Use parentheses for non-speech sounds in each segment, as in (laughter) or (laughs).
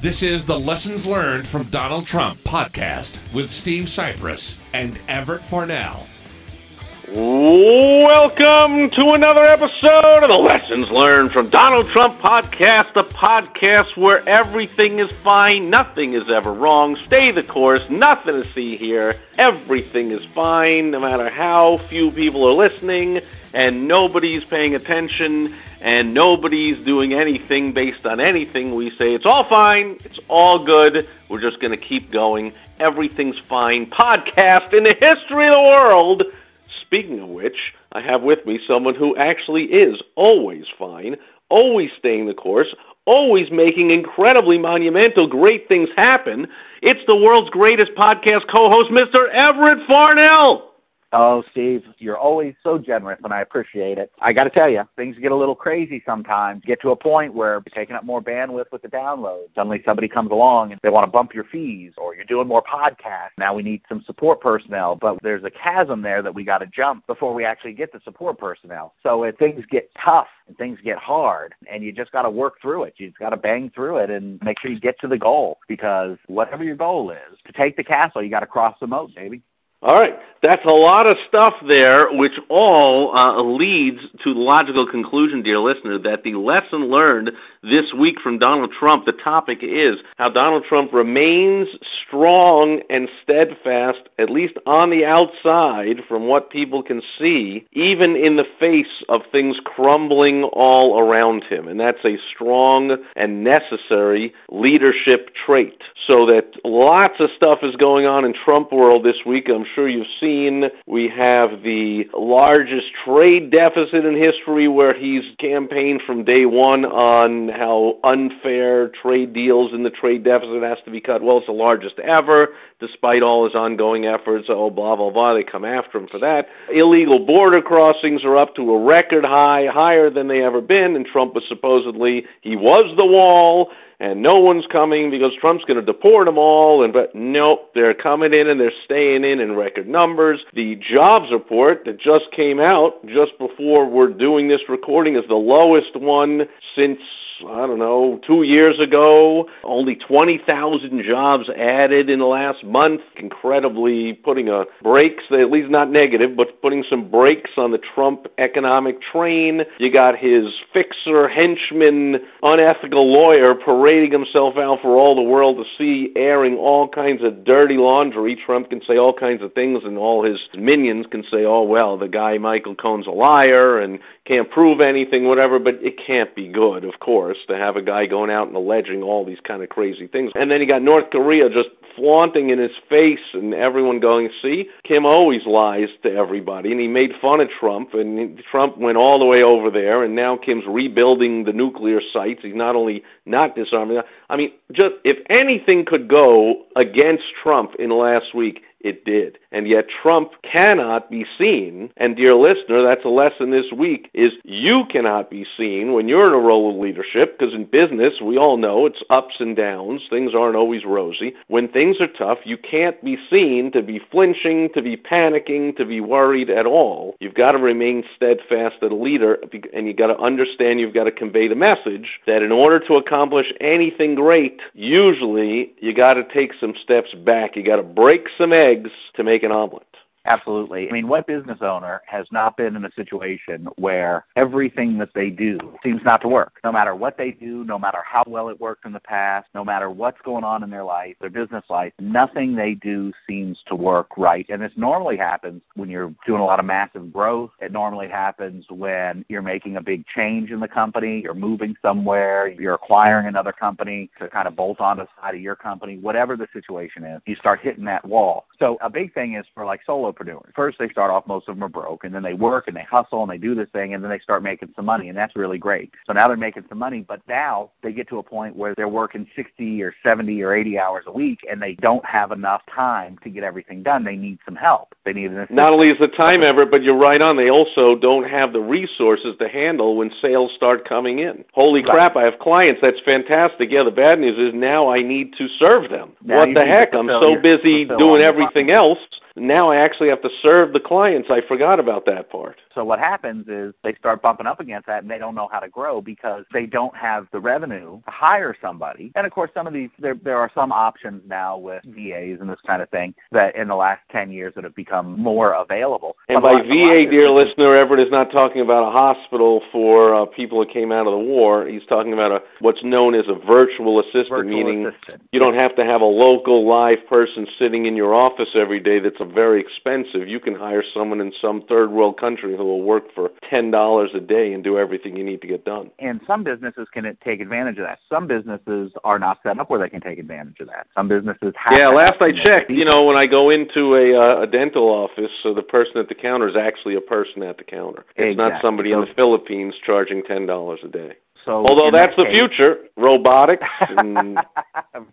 This is the Lessons Learned from Donald Trump podcast with Steve Cypress and Everett Farnell. Welcome to another episode of the Lessons Learned from Donald Trump podcast, a podcast where everything is fine, nothing is ever wrong. Stay the course, nothing to see here. Everything is fine, no matter how few people are listening, and nobody's paying attention, and nobody's doing anything based on anything we say. It's all fine, it's all good. We're just going to keep going. Everything's fine. Podcast in the history of the world. Speaking of which, I have with me someone who actually is always fine, always staying the course, always making incredibly monumental, great things happen. It's the world's greatest podcast co host, Mr. Everett Farnell. Oh, Steve, you're always so generous, and I appreciate it. I got to tell you, things get a little crazy sometimes. Get to a point where you're taking up more bandwidth with the download. Suddenly, somebody comes along and they want to bump your fees, or you're doing more podcasts. Now we need some support personnel, but there's a chasm there that we got to jump before we actually get the support personnel. So if things get tough and things get hard, and you just got to work through it. You just got to bang through it and make sure you get to the goal because whatever your goal is, to take the castle, you got to cross the moat, baby. All right, that's a lot of stuff there, which all uh, leads to the logical conclusion, dear listener, that the lesson learned this week from Donald Trump, the topic is how Donald Trump remains strong and steadfast, at least on the outside, from what people can see, even in the face of things crumbling all around him. And that's a strong and necessary leadership trait. So that lots of stuff is going on in Trump world this week. I'm sure you've seen. We have the largest trade deficit in history where he's campaigned from day one on how unfair trade deals and the trade deficit has to be cut. Well, it's the largest ever, despite all his ongoing efforts. Oh, blah, blah, blah. They come after him for that. Illegal border crossings are up to a record high, higher than they ever been, and Trump was supposedly, he was the wall and no one's coming because Trump's going to deport them all. And but nope, they're coming in and they're staying in in record numbers. The jobs report that just came out just before we're doing this recording is the lowest one since I don't know, two years ago. Only 20,000 jobs added in the last month. Incredibly putting a brakes, at least not negative, but putting some brakes on the Trump economic train. You got his fixer, henchman, unethical lawyer parading himself out for all the world to see, airing all kinds of dirty laundry. Trump can say all kinds of things, and all his minions can say, oh, well, the guy Michael Cohen's a liar and can't prove anything, whatever, but it can't be good, of course to have a guy going out and alleging all these kind of crazy things. And then you got North Korea just flaunting in his face and everyone going, see, Kim always lies to everybody. And he made fun of Trump, and Trump went all the way over there, and now Kim's rebuilding the nuclear sites. He's not only not disarming, I mean, just if anything could go against Trump in last week, it did. And yet Trump cannot be seen. And dear listener, that's a lesson this week is you cannot be seen when you're in a role of leadership because in business, we all know it's ups and downs. Things aren't always rosy. When things are tough, you can't be seen to be flinching, to be panicking, to be worried at all. You've got to remain steadfast as a leader and you've got to understand you've got to convey the message that in order to accomplish anything great, usually you got to take some steps back. You got to break some eggs eggs to make an omelet. Absolutely. I mean, what business owner has not been in a situation where everything that they do seems not to work? No matter what they do, no matter how well it worked in the past, no matter what's going on in their life, their business life, nothing they do seems to work right. And this normally happens when you're doing a lot of massive growth. It normally happens when you're making a big change in the company, you're moving somewhere, you're acquiring another company to kind of bolt on the side of your company, whatever the situation is, you start hitting that wall. So a big thing is for like solo solopreneurs. First, they start off, most of them are broke, and then they work and they hustle and they do this thing, and then they start making some money, and that's really great. So now they're making some money, but now they get to a point where they're working 60 or 70 or 80 hours a week, and they don't have enough time to get everything done. They need some help. They need an assistant. Not only is the time ever, but you're right on. They also don't have the resources to handle when sales start coming in. Holy Right. crap! I have clients. That's fantastic. Yeah, the bad news is now I need to serve them. Now what the heck? I'm so busy doing everything else. Now I actually have to serve the clients. I forgot about that part. So what happens is they start bumping up against that and they don't know how to grow because they don't have the revenue to hire somebody. And of course some of these there there are some options now with VAs and this kind of thing that in the last 10 years that have become more available. And by lot- a lot VA, dear listener, Everett is not talking about a hospital for uh, people that came out of the war. He's talking about a what's known as a virtual assistant, virtual meaning assistant. you don't have to have a local live person sitting in your office every day that's a very expensive. You can hire someone in some third world country who will work for ten dollars a day and do everything you need to get done. and some businesses can take advantage of that. Some businesses are not set up where they can take advantage of that. Some businesses have Yeah, last I checked, you know, when I go into a uh, a dental office, so the person at the counter is actually a person at the counter. It's not Exactly. somebody in the Philippines charging ten dollars a day. So Although that's that the case- future, robotics, (laughs) and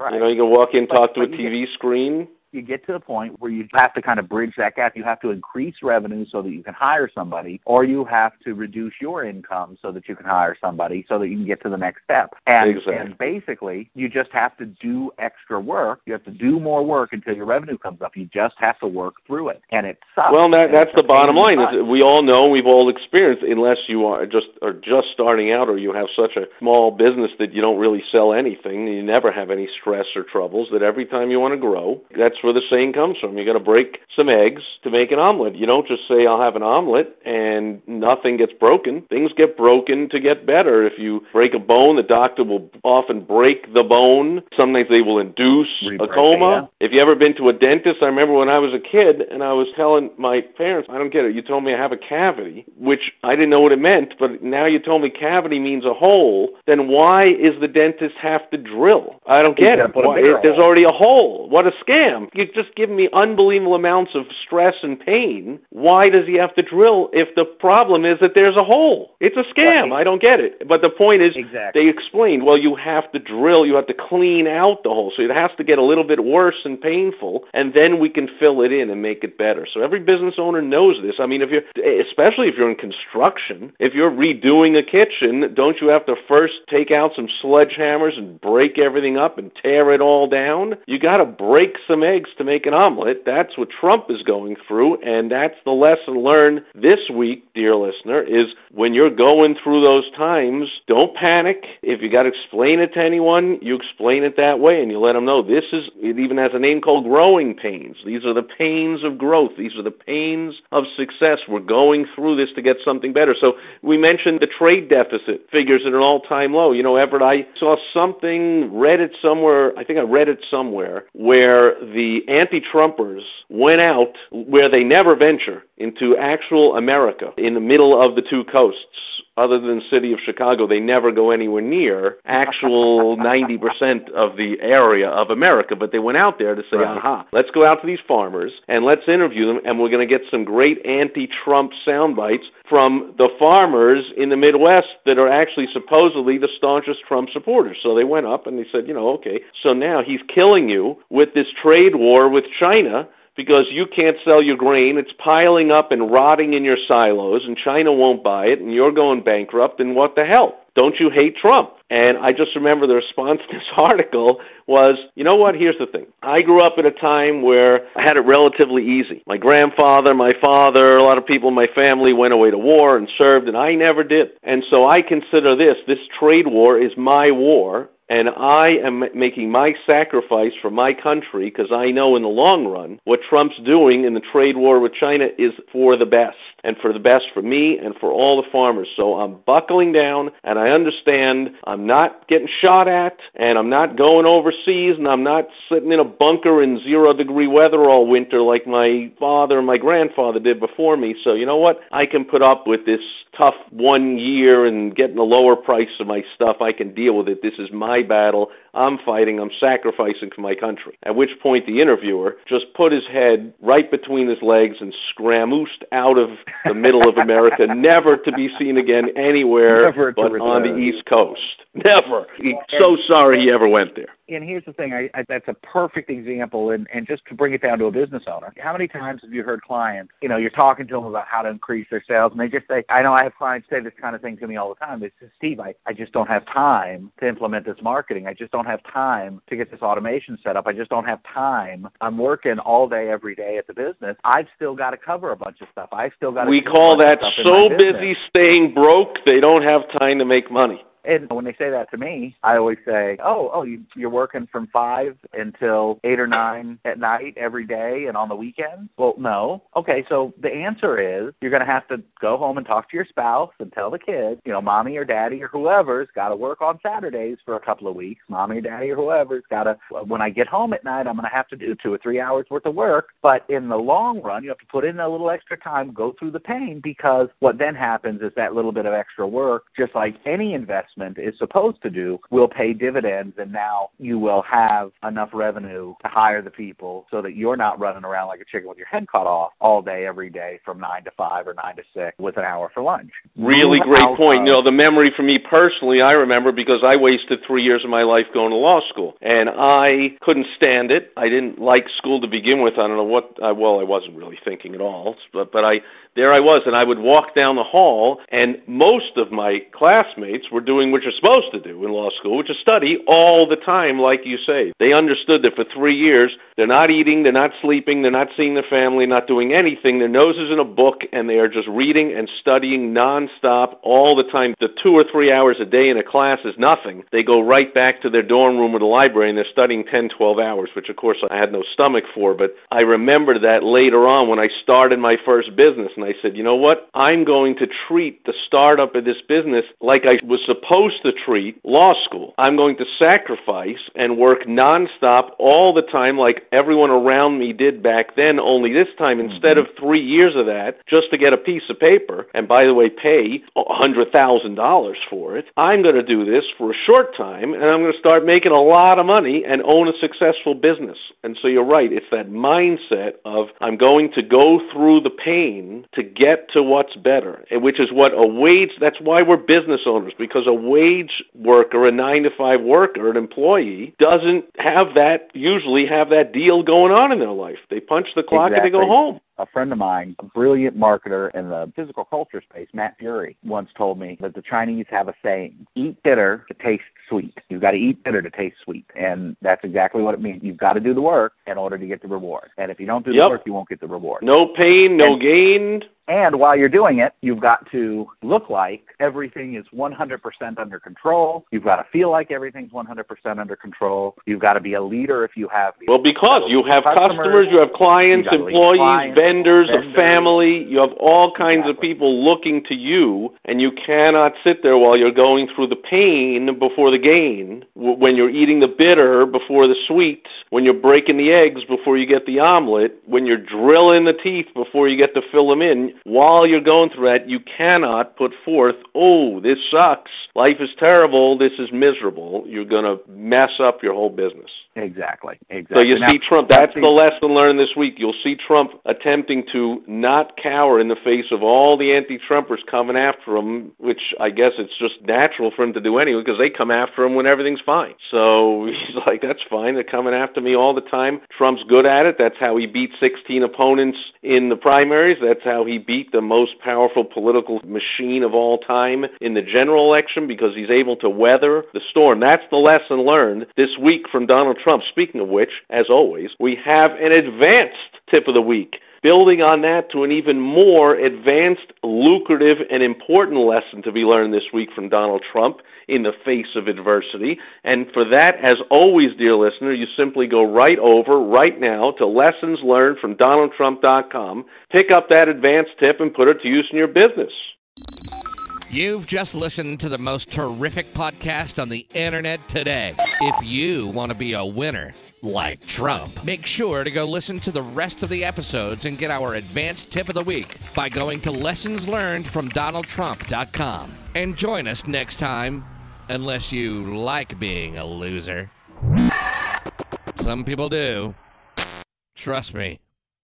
right. you know, you can walk in, talk to a TV screen. You get to the point where you have to kind of bridge that gap. You have to increase revenue so that you can hire somebody, or you have to reduce your income so that you can hire somebody so that you can get to the next step. And, Exactly. and basically, you just have to do extra work. You have to do more work until your revenue comes up. You just have to work through it. And it sucks. Well, that, that's the bottom line. Is we all know, we've all experienced. Unless you are just are just starting out, or you have such a small business that you don't really sell anything, you never have any stress or troubles. That every time you want to grow, that's where the saying comes from. You got to break some eggs to make an omelet. You don't just say I'll have an omelet and nothing gets broken. Things get broken to get better. If you break a bone, the doctor will often break the bone. Sometimes they will induce a Re-break it, coma. If you ever been to a dentist, I remember when I was a kid and I was telling my parents, I don't get it. You told me I have a cavity, which I didn't know what it meant, but now you told me cavity means a hole. Then why is the dentist have to drill? I don't get it. Why, there's already a hole. What a scam. You're just giving me unbelievable amounts of stress and pain. Why does he have to drill if the problem is that there's a hole? It's a scam. Right. I don't get it. But the point is, Exactly. they explained, well, you have to drill, you have to clean out the hole. So it has to get a little bit worse and painful, and then we can fill it in and make it better. So every business owner knows this. I mean, if you're, especially if you're in construction, if you're redoing a kitchen, don't you have to first take out some sledgehammers and break everything up and tear it all down? You got to break some eggs to make an omelet. That's what Trump is going through, and that's the lesson learned this week, dear listener, is when you're going through those times, don't panic. If you got to explain it to anyone, you explain it that way and you let them know this is, it even has a name called growing pains. These are the pains of growth. These are the pains of success. We're going through this to get something better. So we mentioned the trade deficit figures at an all-time low. You know, Everett, I saw something, read it somewhere, I think I read it somewhere, where the anti-Trumpers went out where they never venture into actual America in the middle of the two coasts. Other than the city of Chicago, they never go anywhere near actual (laughs) 90% of the area of America. But they went out there to say, Right. aha, let's go out to these farmers and let's interview them, and we're going to get some great anti-Trump sound bites from the farmers in the Midwest that are actually supposedly the staunchest Trump supporters. So they went up and they said, you know, okay, so now he's killing you with this trade war with China because you can't sell your grain. It's piling up and rotting in your silos, and China won't buy it, and you're going bankrupt, and what the hell? Don't you hate Trump? And I just remember the response to this (laughs) article was, you know what, here's the thing. I grew up at a time where I had it relatively easy. My grandfather, my father, a lot of people in my family went away to war and served, and I never did. And so I consider this, this trade war is my war, and I am making my sacrifice for my country because I know in the long run what Trump's doing in the trade war with China is for the best and for the best for me and for all the farmers. So I'm buckling down and I understand I'm not getting shot at and I'm not going overseas and I'm not sitting in a bunker in zero degree weather all winter like my father and my grandfather did before me. So you know what? I can put up with this tough one year and getting a lower price of my stuff. I can deal with it. This is my high battle. I'm fighting. I'm sacrificing for my country. At which point the interviewer just put his head right between his legs and scramoosed out of the middle of America, (laughs) never to be seen again anywhere but on the East Coast. Never. He's so sorry he ever went there and here's the thing I, I, that's a perfect example and, and just to bring it down to a business owner how many times have you heard clients you know you're talking to them about how to increase their sales and they just say i know i have clients say this kind of thing to me all the time. They say steve i, I just don't have time to implement this marketing. I just don't have time to get this automation set up. I just don't have time. I'm working all day every day at the business. I've still got to cover a bunch of stuff. I've still got to we call that so busy staying broke they don't have time to make money and when they say that to me, I always say, "Oh, oh, you, you're working from five until eight or nine at night every day, and on the weekends." Well, no. Okay, so the answer is you're going to have to go home and talk to your spouse and tell the kids, you know, mommy or daddy or whoever's got to work on Saturdays for a couple of weeks. Mommy or daddy or whoever's got to. When I get home at night, I'm going to have to do two or three hours worth of work. But in the long run, you have to put in a little extra time, go through the pain, because what then happens is that little bit of extra work, just like any investment investment is supposed to do will pay dividends and now you will have enough revenue to hire the people so that you're not running around like a chicken with your head cut off all day every day from 9 to 5 or 9 to 6 with an hour for lunch. Really great point. Of, you know, the memory for me personally, I remember because I wasted 3 years of my life going to law school and I couldn't stand it. I didn't like school to begin with. I don't know what I, well, I wasn't really thinking at all, but but I there I was, and I would walk down the hall, and most of my classmates were doing what you're supposed to do in law school, which is study all the time, like you say. They understood that for three years, they're not eating, they're not sleeping, they're not seeing their family, not doing anything. Their nose is in a book, and they are just reading and studying nonstop all the time. The two or three hours a day in a class is nothing. They go right back to their dorm room or the library, and they're studying 10, 12 hours, which of course I had no stomach for. But I remember that later on when I started my first business, and I said, you know what? I'm going to treat the startup of this business like I was supposed to treat law school. I'm going to sacrifice and work nonstop all the time like everyone around me did back then, only this time, mm-hmm. instead of three years of that, just to get a piece of paper, and by the way, pay $100,000 for it, I'm going to do this for a short time, and I'm going to start making a lot of money and own a successful business. And so you're right, it's that mindset of I'm going to go through the pain to get to what's better, which is what a wage, that's why we're business owners, because a wage worker, a nine to five worker, an employee, doesn't have that, usually have that deal going on in their life. They punch the clock exactly. and they go home a friend of mine, a brilliant marketer in the physical culture space, Matt Furey, once told me that the Chinese have a saying, eat bitter to taste sweet. You've got to eat bitter to taste sweet. And that's exactly what it means. You've got to do the work in order to get the reward. And if you don't do yep. the work, you won't get the reward. No pain, no and, gain. And while you're doing it, you've got to look like everything is 100% under control. You've got to feel like everything's 100% under control. You've got to be a leader if you have. The Well, because you have customers, customers you have clients, employees, clients, vendors, vendors, a family. You have all kinds exactly. of people looking to you, and you cannot sit there while you're going through the pain before the gain. When you're eating the bitter before the sweet. When you're breaking the eggs before you get the omelet. When you're drilling the teeth before you get to fill them in while you're going through that, you cannot put forth, oh, this sucks. Life is terrible. This is miserable. You're going to mess up your whole business. Exactly. Exactly. So you now, see Trump. That's the lesson learned this week. You'll see Trump attempting to not cower in the face of all the anti-Trumpers coming after him, which I guess it's just natural for him to do anyway, because they come after him when everything's fine. So (laughs) he's like, that's fine. They're coming after me all the time. Trump's good at it. That's how he beat 16 opponents in the primaries. That's how he beat the most powerful political machine of all time in the general election because he's able to weather the storm. That's the lesson learned this week from Donald Trump. Speaking of which, as always, we have an advanced tip of the week building on that to an even more advanced, lucrative, and important lesson to be learned this week from Donald Trump in the face of adversity. And for that, as always, dear listener, you simply go right over right now to lessons learned from DonaldTrump.com, pick up that advanced tip, and put it to use in your business. You've just listened to the most terrific podcast on the internet today. If you want to be a winner, like Trump. Make sure to go listen to the rest of the episodes and get our advanced tip of the week by going to lessonslearnedfromdonaldtrump.com. And join us next time Unless you like being a loser. Some people do. Trust me,